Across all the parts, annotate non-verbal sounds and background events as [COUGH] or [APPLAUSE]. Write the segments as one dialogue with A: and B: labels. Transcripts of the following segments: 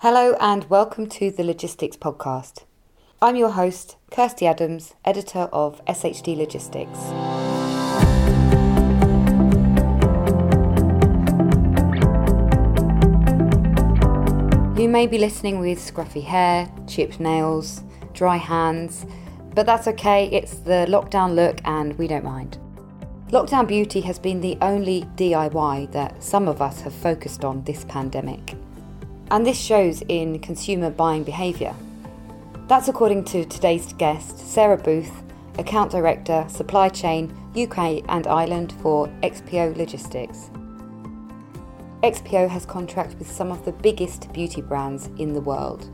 A: Hello and welcome to the Logistics Podcast. I'm your host, Kirsty Adams, editor of SHD Logistics. You may be listening with scruffy hair, chipped nails, dry hands, but that's okay, it's the lockdown look and we don't mind. Lockdown beauty has been the only DIY that some of us have focused on this pandemic. And this shows in consumer buying behaviour. That's according to today's guest, Sarah Booth, Account Director, Supply Chain, UK and Ireland for XPO Logistics. XPO has contracts with some of the biggest beauty brands in the world.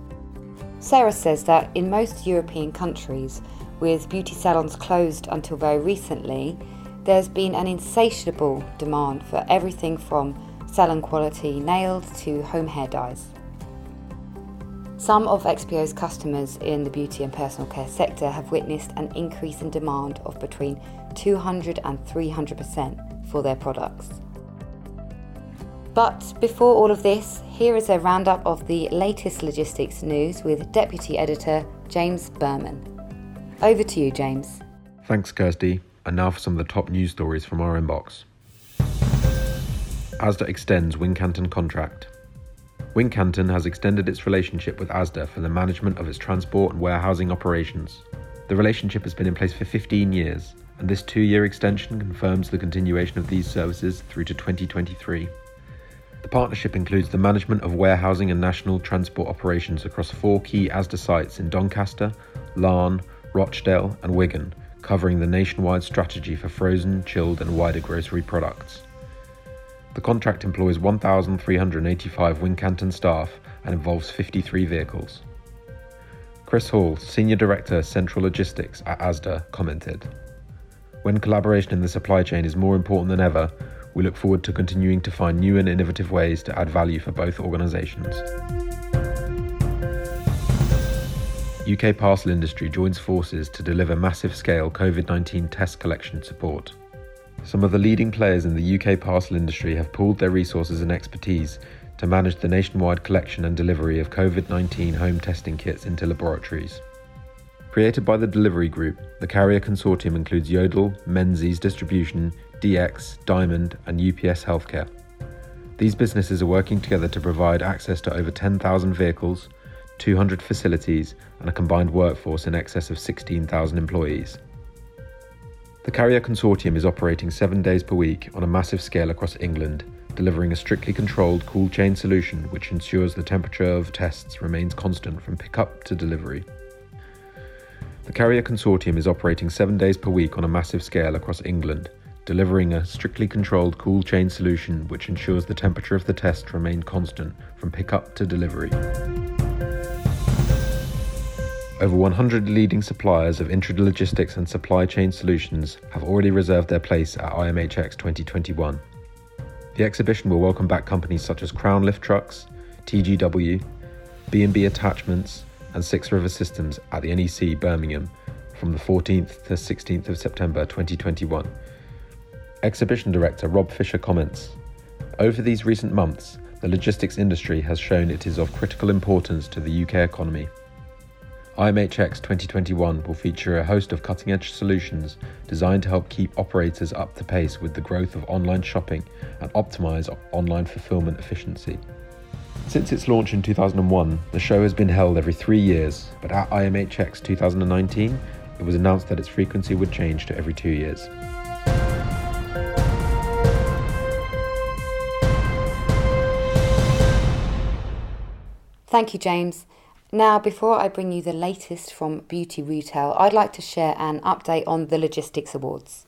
A: Sarah says that in most European countries, with beauty salons closed until very recently, there's been an insatiable demand for everything from salon quality nails to home hair dyes. Some of XPO's customers in the beauty and personal care sector have witnessed an increase in demand of between 200 and 300% for their products. But before all of this, here is a roundup of the latest logistics news with Deputy Editor James Burman. Over to you, James.
B: Thanks, Kirsty. And now for some of the top news stories from our inbox. Asda extends Wincanton contract. Wincanton has extended its relationship with Asda for the management of its transport and warehousing operations. The relationship has been in place for 15 years, and this two year extension confirms the continuation of these services through to 2023. The partnership includes the management of warehousing and national transport operations across four key Asda sites in Doncaster, Larne, Rochdale, and Wigan, covering the nationwide strategy for frozen, chilled, and wider grocery products. The contract employs 1,385 Wincanton staff and involves 53 vehicles. Chris Hall, Senior Director, Central Logistics at ASDA, commented When collaboration in the supply chain is more important than ever, we look forward to continuing to find new and innovative ways to add value for both organisations. UK parcel industry joins forces to deliver massive scale COVID 19 test collection support. Some of the leading players in the UK parcel industry have pooled their resources and expertise to manage the nationwide collection and delivery of COVID 19 home testing kits into laboratories. Created by the Delivery Group, the carrier consortium includes Yodel, Menzies Distribution, DX, Diamond, and UPS Healthcare. These businesses are working together to provide access to over 10,000 vehicles, 200 facilities, and a combined workforce in excess of 16,000 employees. The Carrier Consortium is operating seven days per week on a massive scale across England, delivering a strictly controlled cool chain solution which ensures the temperature of tests remains constant from pickup to delivery. The Carrier Consortium is operating seven days per week on a massive scale across England, delivering a strictly controlled cool chain solution which ensures the temperature of the test remains constant from pickup to delivery. Over 100 leading suppliers of intralogistics and supply chain solutions have already reserved their place at IMHX 2021. The exhibition will welcome back companies such as Crown Lift Trucks, TGW, B&B Attachments, and Six River Systems at the NEC Birmingham from the 14th to 16th of September 2021. Exhibition director Rob Fisher comments Over these recent months, the logistics industry has shown it is of critical importance to the UK economy. IMHX 2021 will feature a host of cutting edge solutions designed to help keep operators up to pace with the growth of online shopping and optimize online fulfillment efficiency. Since its launch in 2001, the show has been held every three years, but at IMHX 2019, it was announced that its frequency would change to every two years.
A: Thank you, James. Now, before I bring you the latest from beauty retail, I'd like to share an update on the Logistics Awards.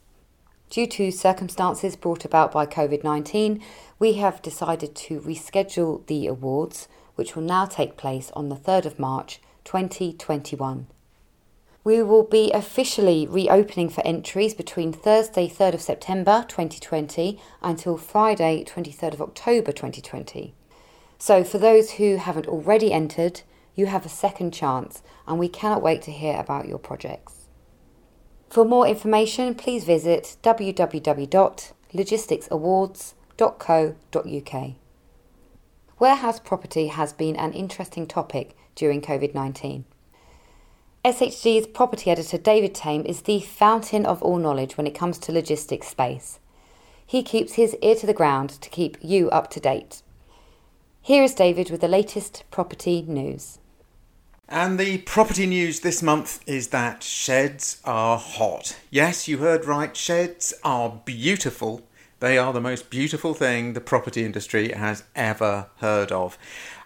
A: Due to circumstances brought about by COVID 19, we have decided to reschedule the awards, which will now take place on the 3rd of March 2021. We will be officially reopening for entries between Thursday 3rd of September 2020 until Friday 23rd of October 2020. So, for those who haven't already entered, you have a second chance, and we cannot wait to hear about your projects. For more information, please visit www.logisticsawards.co.uk. warehouse property has been an interesting topic during COVID 19. SHD's property editor David Thame is the fountain of all knowledge when it comes to logistics space. He keeps his ear to the ground to keep you up to date. Here is David with the latest property news.
C: And the property news this month is that sheds are hot. Yes, you heard right, sheds are beautiful. They are the most beautiful thing the property industry has ever heard of.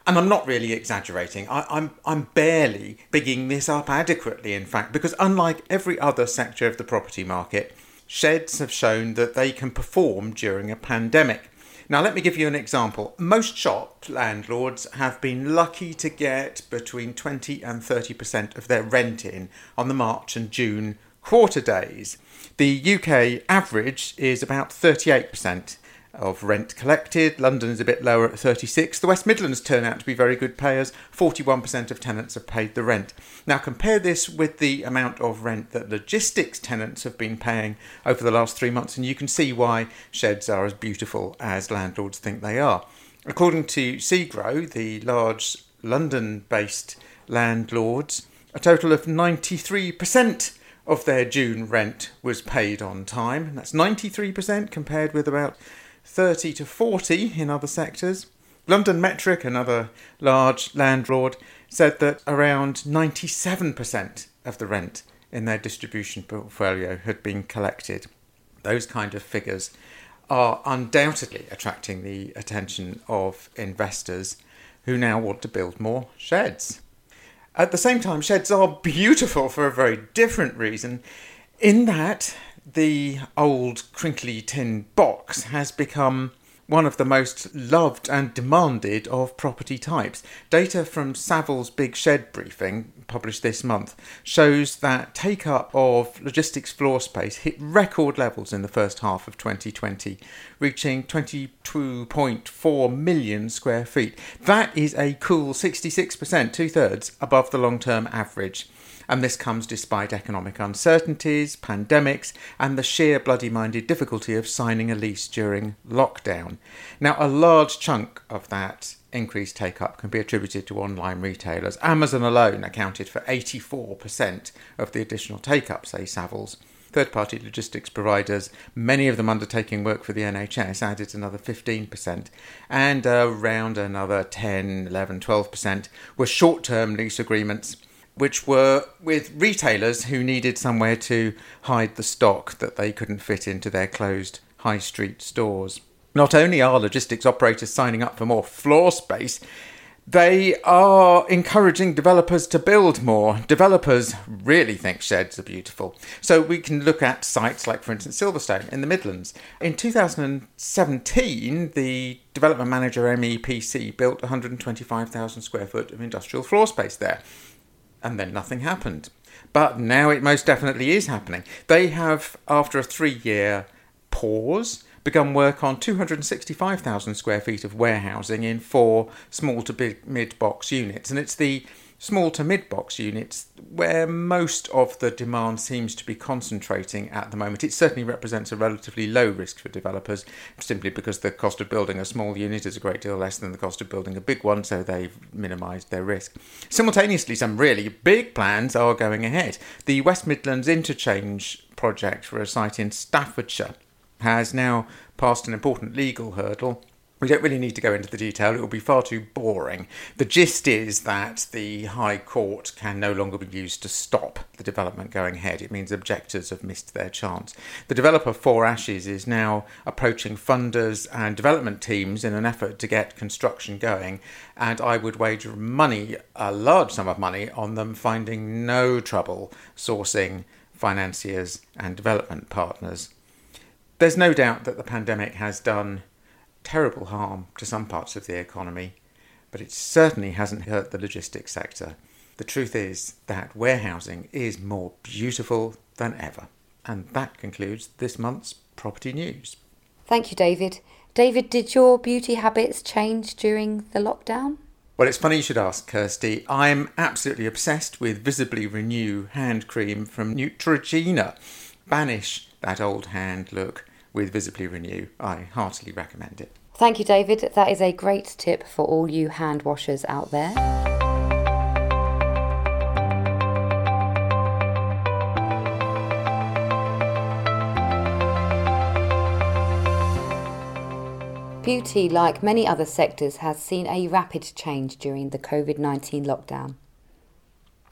C: And I'm not really exaggerating. I, am I'm, I'm barely bigging this up adequately, in fact, because unlike every other sector of the property market, sheds have shown that they can perform during a pandemic. Now, let me give you an example. Most shop landlords have been lucky to get between 20 and 30% of their rent in on the March and June quarter days. The UK average is about 38% of rent collected. London is a bit lower at 36. The West Midlands turn out to be very good payers. 41% of tenants have paid the rent. Now compare this with the amount of rent that logistics tenants have been paying over the last 3 months and you can see why sheds are as beautiful as landlords think they are. According to SEGRO, the large London-based landlords, a total of 93% of their June rent was paid on time. That's 93% compared with about 30 to 40 in other sectors. London Metric, another large landlord, said that around 97% of the rent in their distribution portfolio had been collected. Those kind of figures are undoubtedly attracting the attention of investors who now want to build more sheds. At the same time, sheds are beautiful for a very different reason, in that the old crinkly tin box has become one of the most loved and demanded of property types. Data from Savills Big Shed briefing, published this month, shows that take up of logistics floor space hit record levels in the first half of 2020, reaching 22.4 million square feet. That is a cool 66%, two thirds, above the long term average and this comes despite economic uncertainties, pandemics, and the sheer bloody minded difficulty of signing a lease during lockdown. Now, a large chunk of that increased take up can be attributed to online retailers. Amazon alone accounted for 84% of the additional take up, say Savills. Third party logistics providers, many of them undertaking work for the NHS, added another 15%, and around another 10, 11, 12% were short term lease agreements which were with retailers who needed somewhere to hide the stock that they couldn't fit into their closed high street stores. Not only are logistics operators signing up for more floor space, they are encouraging developers to build more. Developers really think sheds are beautiful. So we can look at sites like, for instance, Silverstone in the Midlands. In 2017, the development manager MEPC built 125,000 square foot of industrial floor space there and then nothing happened. But now it most definitely is happening. They have, after a three year pause, begun work on 265,000 square feet of warehousing in four small to big mid box units. And it's the small to mid box units where most of the demand seems to be concentrating at the moment. It certainly represents a relatively low risk for developers simply because the cost of building a small unit is a great deal less than the cost of building a big one, so they've minimised their risk. Simultaneously, some really big plans are going ahead. The West Midlands Interchange project for a site in Staffordshire has now passed an important legal hurdle we don't really need to go into the detail, it will be far too boring. The gist is that the High Court can no longer be used to stop the development going ahead. It means objectors have missed their chance. The developer Four Ashes is now approaching funders and development teams in an effort to get construction going, and I would wager money, a large sum of money, on them finding no trouble sourcing financiers and development partners. There's no doubt that the pandemic has done terrible harm to some parts of the economy, but it certainly hasn't hurt the logistics sector. The truth is that warehousing is more beautiful than ever. And that concludes this month's property news.
A: Thank you, David. David, did your beauty habits change during the lockdown?
C: Well, it's funny you should ask, Kirsty. I'm absolutely obsessed with Visibly Renew hand cream from Neutrogena. Banish that old hand look with Visibly Renew. I heartily recommend it.
A: Thank you, David. That is a great tip for all you hand washers out there. Beauty, like many other sectors, has seen a rapid change during the COVID 19 lockdown.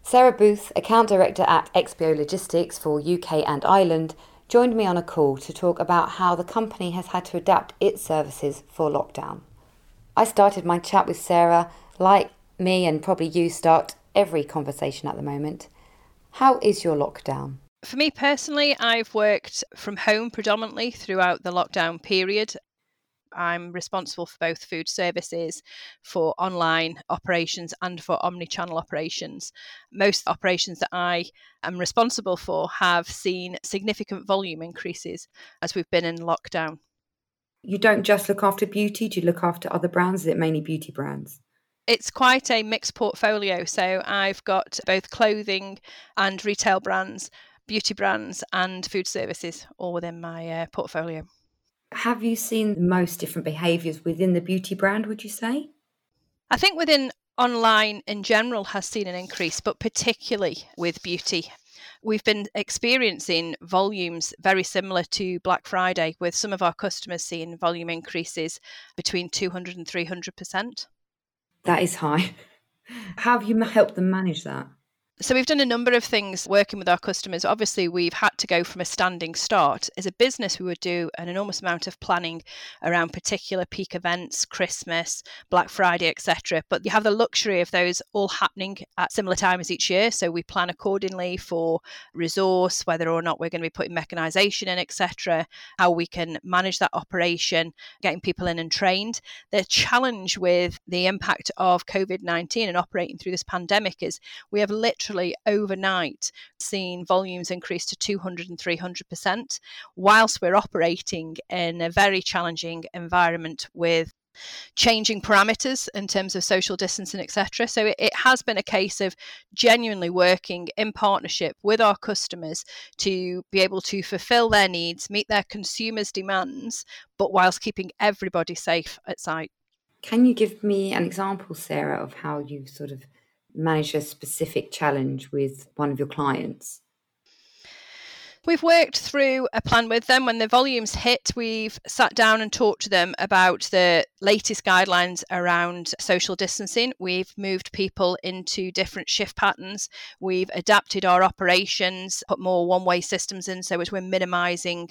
A: Sarah Booth, account director at XPO Logistics for UK and Ireland, joined me on a call to talk about how the company has had to adapt its services for lockdown. I started my chat with Sarah, like me and probably you start every conversation at the moment. How is your lockdown?
D: For me personally, I've worked from home predominantly throughout the lockdown period. I'm responsible for both food services, for online operations, and for omni channel operations. Most operations that I am responsible for have seen significant volume increases as we've been in lockdown.
A: You don't just look after beauty, do you look after other brands? Is it mainly beauty brands?
D: It's quite a mixed portfolio. So I've got both clothing and retail brands, beauty brands, and food services all within my uh, portfolio.
A: Have you seen most different behaviours within the beauty brand, would you say?
D: I think within online in general has seen an increase, but particularly with beauty. We've been experiencing volumes very similar to Black Friday, with some of our customers seeing volume increases between 200 and 300%.
A: That is high. [LAUGHS] How have you helped them manage that?
D: So we've done a number of things working with our customers. Obviously, we've had to go from a standing start. As a business, we would do an enormous amount of planning around particular peak events, Christmas, Black Friday, etc. But you have the luxury of those all happening at similar times each year. So we plan accordingly for resource, whether or not we're going to be putting mechanization in, etc. How we can manage that operation, getting people in and trained. The challenge with the impact of COVID 19 and operating through this pandemic is we have literally literally overnight seen volumes increase to 200 and 300%, whilst we're operating in a very challenging environment with changing parameters in terms of social distancing, etc. So it, it, has been a case of genuinely working in partnership with our customers to be able to fulfill their needs, meet their consumers' demands, but whilst keeping everybody safe at site.
A: Can you give me an example, Sarah, of how you've sort of manage a specific challenge with one of your clients?
D: We've worked through a plan with them. When the volumes hit, we've sat down and talked to them about the latest guidelines around social distancing. We've moved people into different shift patterns. We've adapted our operations, put more one way systems in so as we're minimizing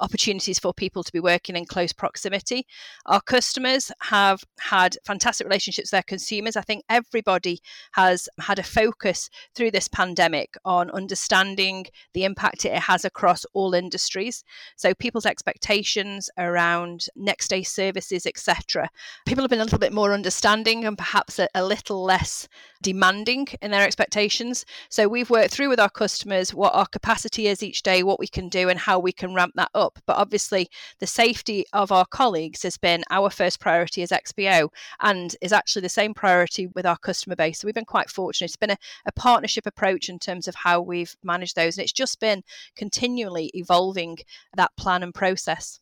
D: opportunities for people to be working in close proximity. Our customers have had fantastic relationships with their consumers. I think everybody has had a focus through this pandemic on understanding the impact it has across all industries. So people's expectations around next day services, etc. People have been a little bit more understanding and perhaps a, a little less demanding in their expectations. So we've worked through with our customers what our capacity is each day, what we can do and how we can ramp that up up. But obviously, the safety of our colleagues has been our first priority as XPO and is actually the same priority with our customer base. So we've been quite fortunate. It's been a, a partnership approach in terms of how we've managed those. And it's just been continually evolving that plan and process.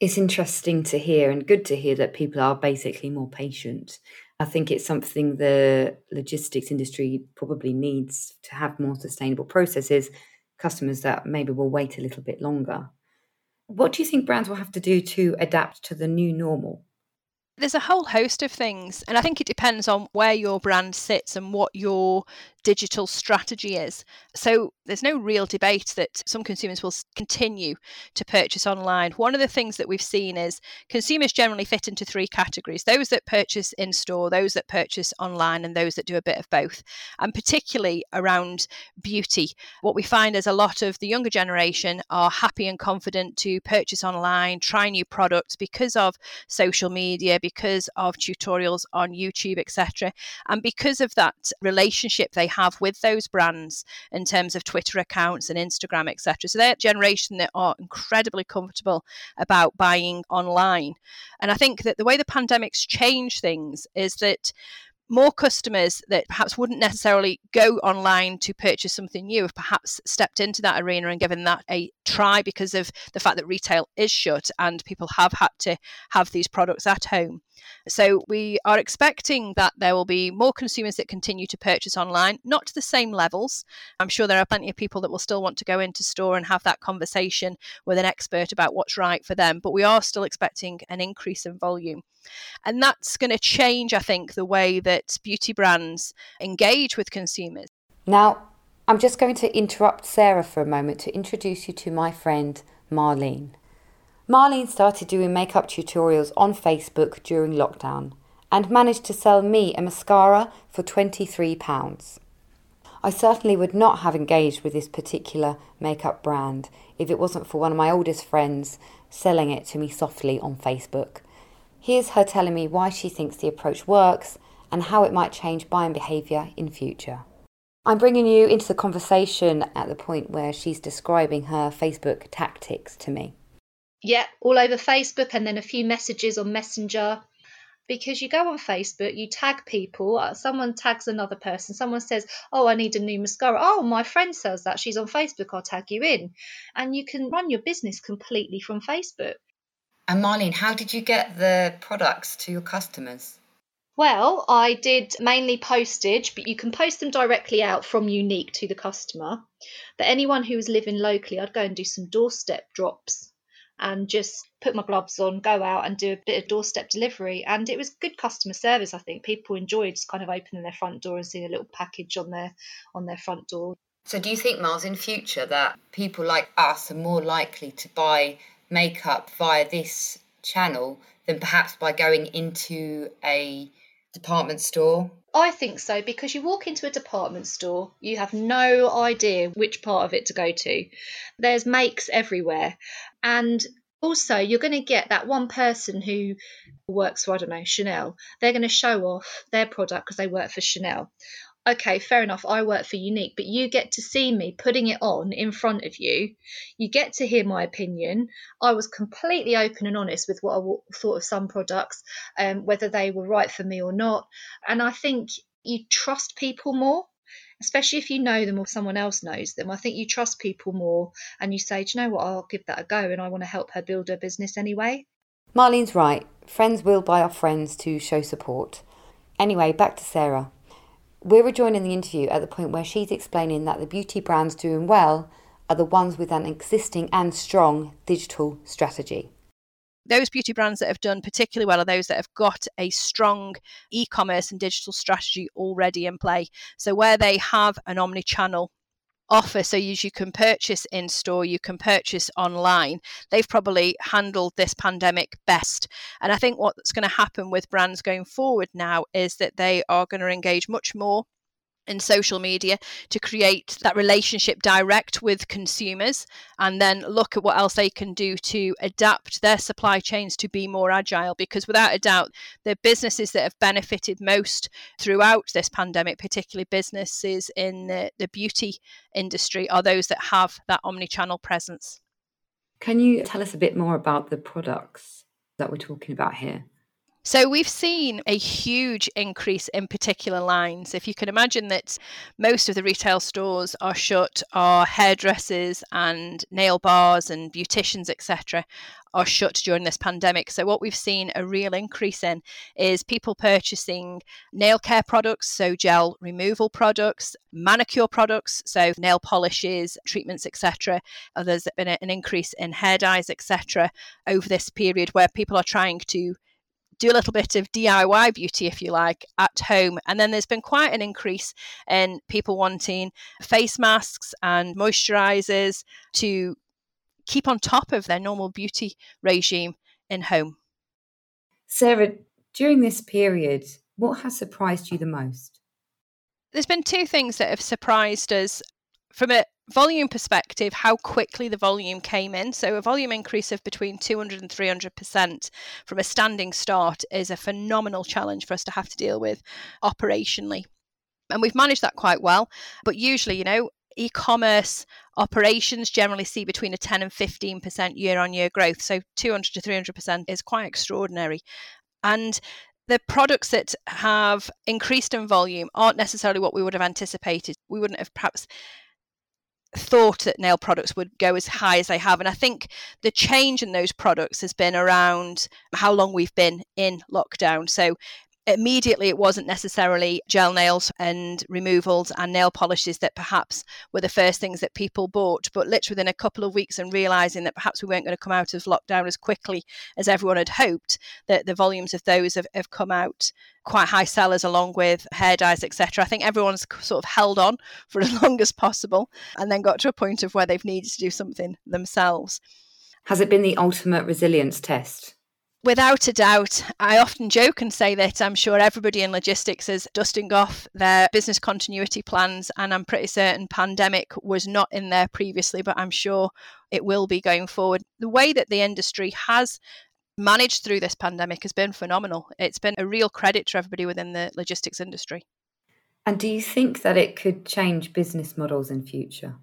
A: It's interesting to hear and good to hear that people are basically more patient. I think it's something the logistics industry probably needs to have more sustainable processes customers that maybe will wait a little bit longer. What do you think brands will have to do to adapt to the new normal?
D: There's a whole host of things, and I think it depends on where your brand sits and what your digital strategy is. So there's no real debate that some consumers will continue to purchase online. One of the things that we've seen is consumers generally fit into three categories those that purchase in store, those that purchase online, and those that do a bit of both. And particularly around beauty, what we find is a lot of the younger generation are happy and confident to purchase online, try new products because of social media, because of tutorials on YouTube, etc. And because of that relationship they have with those brands in terms of Twitter accounts and Instagram, etc. So they're a generation that are incredibly comfortable about buying online. And I think that the way the pandemic's changed things is that more customers that perhaps wouldn't necessarily go online to purchase something new have perhaps stepped into that arena and given that a try because of the fact that retail is shut and people have had to have these products at home. So we are expecting that there will be more consumers that continue to purchase online, not to the same levels. I'm sure there are plenty of people that will still want to go into store and have that conversation with an expert about what's right for them, but we are still expecting an increase in volume. And that's going to change, I think, the way that beauty brands engage with consumers.
A: Now, I'm just going to interrupt Sarah for a moment to introduce you to my friend Marlene. Marlene started doing makeup tutorials on Facebook during lockdown and managed to sell me a mascara for £23. I certainly would not have engaged with this particular makeup brand if it wasn't for one of my oldest friends selling it to me softly on Facebook. Here's her telling me why she thinks the approach works and how it might change buying behaviour in future. I'm bringing you into the conversation at the point where she's describing her Facebook tactics to me.
E: Yeah, all over Facebook and then a few messages on Messenger. Because you go on Facebook, you tag people, uh, someone tags another person, someone says, Oh, I need a new mascara. Oh, my friend sells that. She's on Facebook. I'll tag you in. And you can run your business completely from Facebook.
A: And Marlene, how did you get the products to your customers?
E: Well, I did mainly postage, but you can post them directly out from Younique to the customer. But anyone who was living locally, I'd go and do some doorstep drops and just put my gloves on, go out and do a bit of doorstep delivery. And it was good customer service. I think people enjoyed just kind of opening their front door and seeing a little package on their on their front door.
A: So, do you think, Miles, in future that people like us are more likely to buy makeup via this channel than perhaps by going into a department store?
E: I think so because you walk into a department store, you have no idea which part of it to go to. There's makes everywhere. And also, you're going to get that one person who works for, I don't know, Chanel. They're going to show off their product because they work for Chanel okay, fair enough, I work for Younique, but you get to see me putting it on in front of you. You get to hear my opinion. I was completely open and honest with what I thought of some products, um, whether they were right for me or not. And I think you trust people more. Especially if you know them or someone else knows them, I think you trust people more and you say, Do you know what? I'll give that a go and I want to help her build her business anyway.
A: Marlene's right. Friends will buy off friends to show support. Anyway, back to Sarah. We're rejoining the interview at the point where she's explaining that the beauty brands doing well are the ones with an existing and strong digital strategy.
D: Those beauty brands that have done particularly well are those that have got a strong e commerce and digital strategy already in play. So, where they have an omni channel offer so you, you can purchase in store you can purchase online they've probably handled this pandemic best and i think what's going to happen with brands going forward now is that they are going to engage much more in social media to create that relationship direct with consumers and then look at what else they can do to adapt their supply chains to be more agile. Because without a doubt the businesses that have benefited most throughout this pandemic particularly businesses in the, the beauty industry are those that have that omni-channel presence.
A: Can you tell us a bit more about the products that we're talking about here
D: so we've seen a huge increase in particular lines. If you can imagine that most of the retail stores are shut, our hairdressers and nail bars and beauticians, etc., are shut during this pandemic. So what we've seen a real increase in is people purchasing nail care products, so gel removal products, manicure products, so nail polishes, treatments, etc. There's been an increase in hair dyes, etc. over this period where people are trying to do a little bit of DIY beauty, if you like, at home. And then there's been quite an increase in people wanting face masks and moisturizers to keep on top of their normal beauty regime in home.
A: Sarah, during this period, what has surprised you the most?
D: There's been two things that have surprised us from a volume perspective, how quickly the volume came in. So, a volume increase of between 200 and 300% from a standing start is a phenomenal challenge for us to have to deal with operationally. And we've managed that quite well. But usually, you know, e commerce operations generally see between a 10 and 15% year on year growth. So, 200 to 300% is quite extraordinary. And the products that have increased in volume aren't necessarily what we would have anticipated. We wouldn't have perhaps thought that nail products would go as high as they have. And I think the change in those products has been around how long we've been in lockdown. So immediately it wasn't necessarily gel nails and removals and nail polishes that perhaps were the first things that people bought but literally within a couple of weeks and realizing that perhaps we weren't going to come out of lockdown as quickly as everyone had hoped that the volumes of those have, have come out quite high sellers along with hair dyes etc i think everyone's sort of held on [LAUGHS] for as long as possible and then got to a point of where they've needed to do something themselves.
A: Has it been the ultimate resilience test
D: Without a doubt, I often joke and say that I'm sure everybody in logistics is dusting off their business continuity plans, and I'm pretty certain pandemic was not in there previously, but I'm sure it will be going forward. The way that the industry has managed through this pandemic has been phenomenal. It's been a real credit to everybody within the logistics industry.
A: And do you think that it could change business models in future?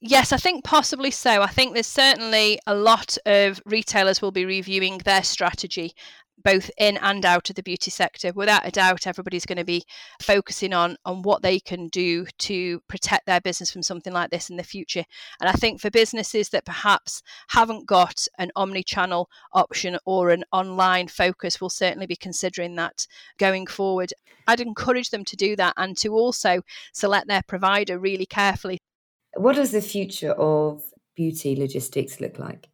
D: Yes, I think possibly so. I think there's certainly a lot of retailers will be reviewing their strategy both in and out of the beauty sector. Without a doubt, everybody's going to be focusing on on what they can do to protect their business from something like this in the future. And I think for businesses that perhaps haven't got an omni-channel option or an online focus, will certainly be considering that going forward. I'd encourage them to do that and to also select their provider really carefully
A: what does the future of beauty logistics look like?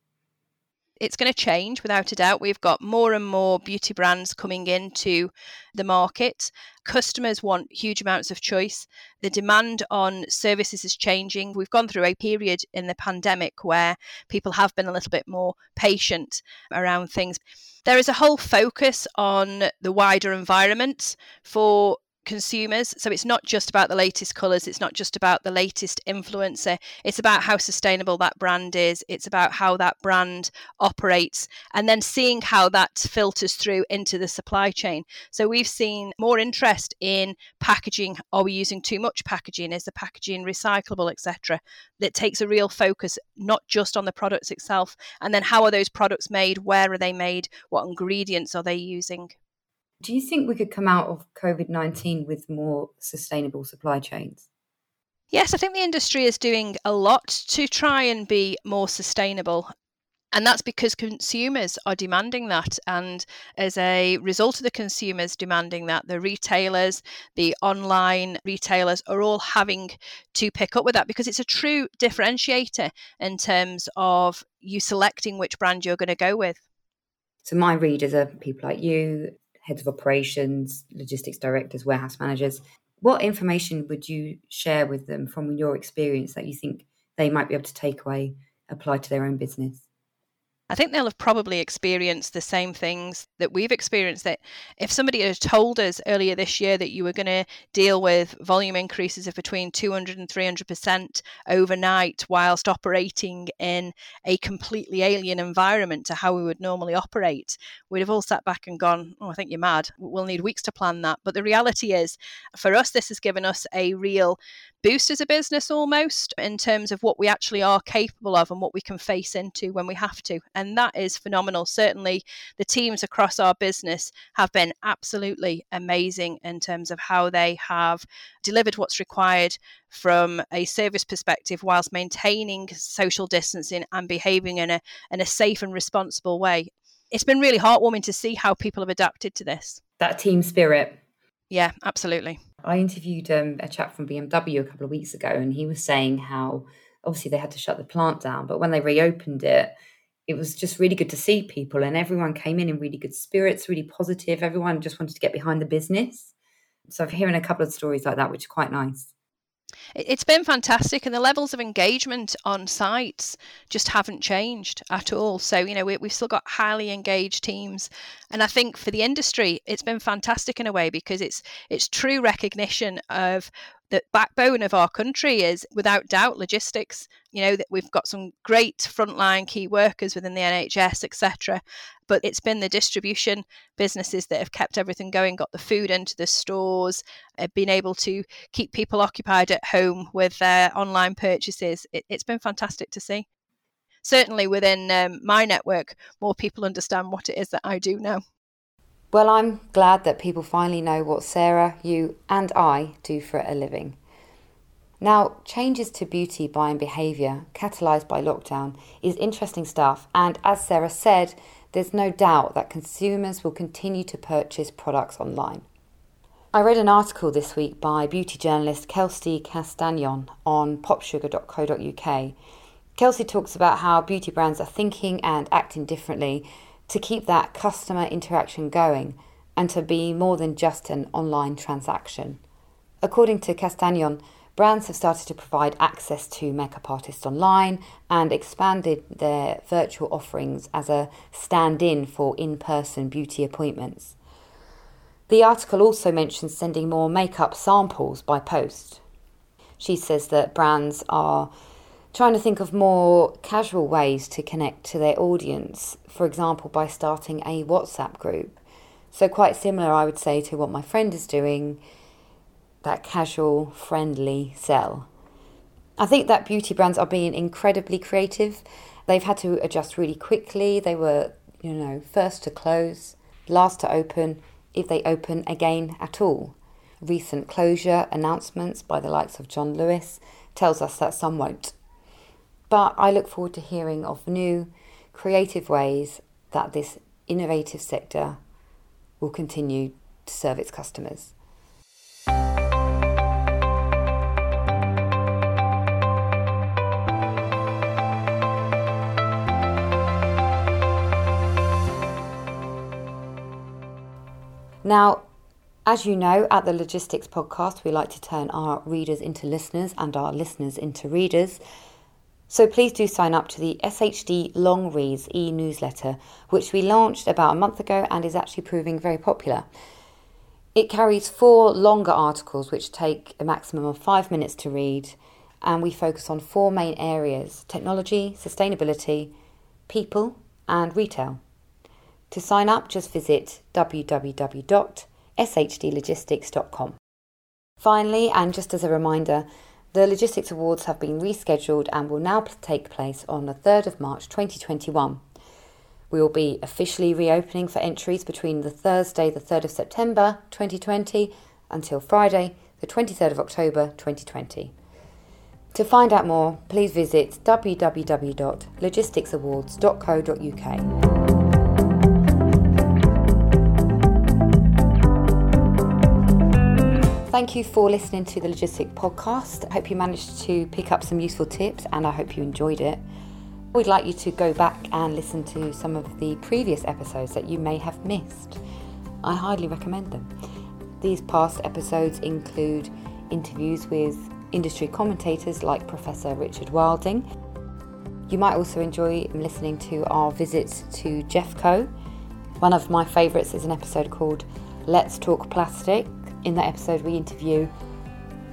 D: It's going to change without a doubt. We've got more and more beauty brands coming into the market. Customers want huge amounts of choice. The demand on services is changing. We've gone through a period in the pandemic where people have been a little bit more patient around things. There is a whole focus on the wider environment for consumers. So it's not just about the latest colours, it's not just about the latest influencer, it's about how sustainable that brand is, it's about how that brand operates, and then seeing how that filters through into the supply chain. So we've seen more interest in packaging. Are we using too much packaging? Is the packaging recyclable, etc.? That takes a real focus not just on the products itself, and then how are those products made? Where are they made? What ingredients are they using?
A: Do you think we could come out of COVID 19 with more sustainable supply chains?
D: Yes, I think the industry is doing a lot to try and be more sustainable. And that's because consumers are demanding that. And as a result of the consumers demanding that, the retailers, the online retailers are all having to pick up with that because it's a true differentiator in terms of you selecting which brand you're going to go with.
A: So, my readers are people like you, heads of operations, logistics directors, warehouse managers. What information would you share with them from your experience that you think they might be able to take away, apply to their own business?
D: I think they'll have probably experienced the same things that we've experienced. That if somebody had told us earlier this year that you were going to deal with volume increases of between 200 and 300% overnight whilst operating in a completely alien environment to how we would normally operate, we'd have all sat back and gone, Oh, I think you're mad. We'll need weeks to plan that. But the reality is, for us, this has given us a real boost as a business almost in terms of what we actually are capable of and what we can face into when we have to. And that is phenomenal. Certainly, the teams across our business have been absolutely amazing in terms of how they have delivered what's required from a service perspective whilst maintaining social distancing and behaving in a, in a safe and responsible way. It's been really heartwarming to see how people have adapted to this.
A: That team spirit.
D: Yeah, absolutely.
A: I interviewed um, a chap from BMW a couple of weeks ago, and he was saying how obviously they had to shut the plant down, but when they reopened it, it was just really good to see people, and everyone came in in really good spirits, really positive. Everyone just wanted to get behind the business. So I'm hearing a couple of stories like that, which are quite nice.
D: It's been fantastic, and the levels of engagement on sites just haven't changed at all. So, you know, we, have still got highly engaged teams, and I think for the industry, it's been fantastic in a way because it's it's true recognition of the backbone of our country is without doubt logistics. You know that we've got some great frontline key workers within the nhs etc but it's been the distribution businesses that have kept everything going got the food into the stores uh, been able to keep people occupied at home with their online purchases. It, has been fantastic to see. Certainly within um, my network more people understand what it is that i do now
A: Well, I'm glad that people finally know what Sarah, you, and I do for a living. Now, changes to beauty buying behaviour catalysed by lockdown is interesting stuff, and as Sarah said, there's no doubt that consumers will continue to purchase products online. I read an article this week by beauty journalist Kelsey Castañon on popsugar.co.uk. Kelsey talks about how beauty brands are thinking and acting differently to keep that customer interaction going and to be more than just an online transaction. According to Castañon, brands have started to provide access to makeup artists online and expanded their virtual offerings as a stand in for in person beauty appointments. The article also mentions sending more makeup samples by post. She says that brands are trying to think of more casual ways to connect to their audience, for example, by starting a WhatsApp group. So, quite similar, I would say, to what my friend is doing that casual, friendly sell. I think that beauty brands are being incredibly creative. They've had to adjust really quickly. They were, you know, first to close, last to open, if they open again at all. Recent closure announcements by the likes of John Lewis tells us that some won't. But I look forward to hearing of new, creative ways that this innovative sector will continue to serve its customers. Now, as you know, at the Logistics Podcast, we like to turn our readers into listeners and our listeners into readers. So please do sign up to the SHD Long Reads e newsletter, which we launched about a month ago and is actually proving very popular. It carries four longer articles which take a maximum of five minutes to read, and we focus on four main areas technology, sustainability, people, and retail. To sign up, just visit www.shdlogistics.com. Finally, and just as a reminder, the Logistics Awards have been rescheduled and will now take place on the 3rd of March 2021. We will be officially reopening for entries between the Thursday, the 3rd of September 2020 until Friday, the 23rd of October 2020. To find out more, please visit www.logisticsawards.co.uk. Thank you for listening to the Logistic Podcast. I hope you managed to pick up some useful tips and I hope you enjoyed it. We'd like you to go back and listen to some of the previous episodes that you may have missed. I highly recommend them. These past episodes include interviews with industry commentators like Professor Richard Wilding. You might also enjoy listening to our visits to GEFCO. One of my favourites is an episode called Let's Talk Plastic, in that episode, we interview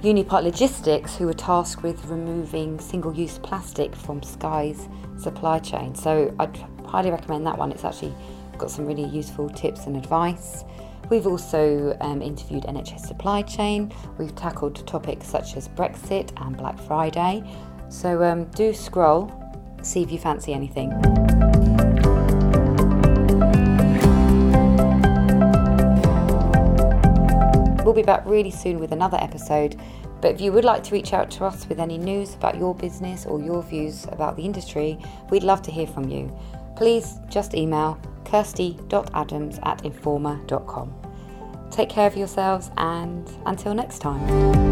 A: Unipart Logistics, who are tasked with removing single use plastic from Sky's supply chain. So I'd highly recommend that one. It's actually got some really useful tips and advice. We've also um, interviewed NHS supply chain. We've tackled topics such as Brexit and Black Friday. So um, do scroll, see if you fancy anything. Be back really soon with another episode. But if you would like to reach out to us with any news about your business or your views about the industry, we'd love to hear from you. Please just email kirsty.adams at informa.com. Take care of yourselves and until next time.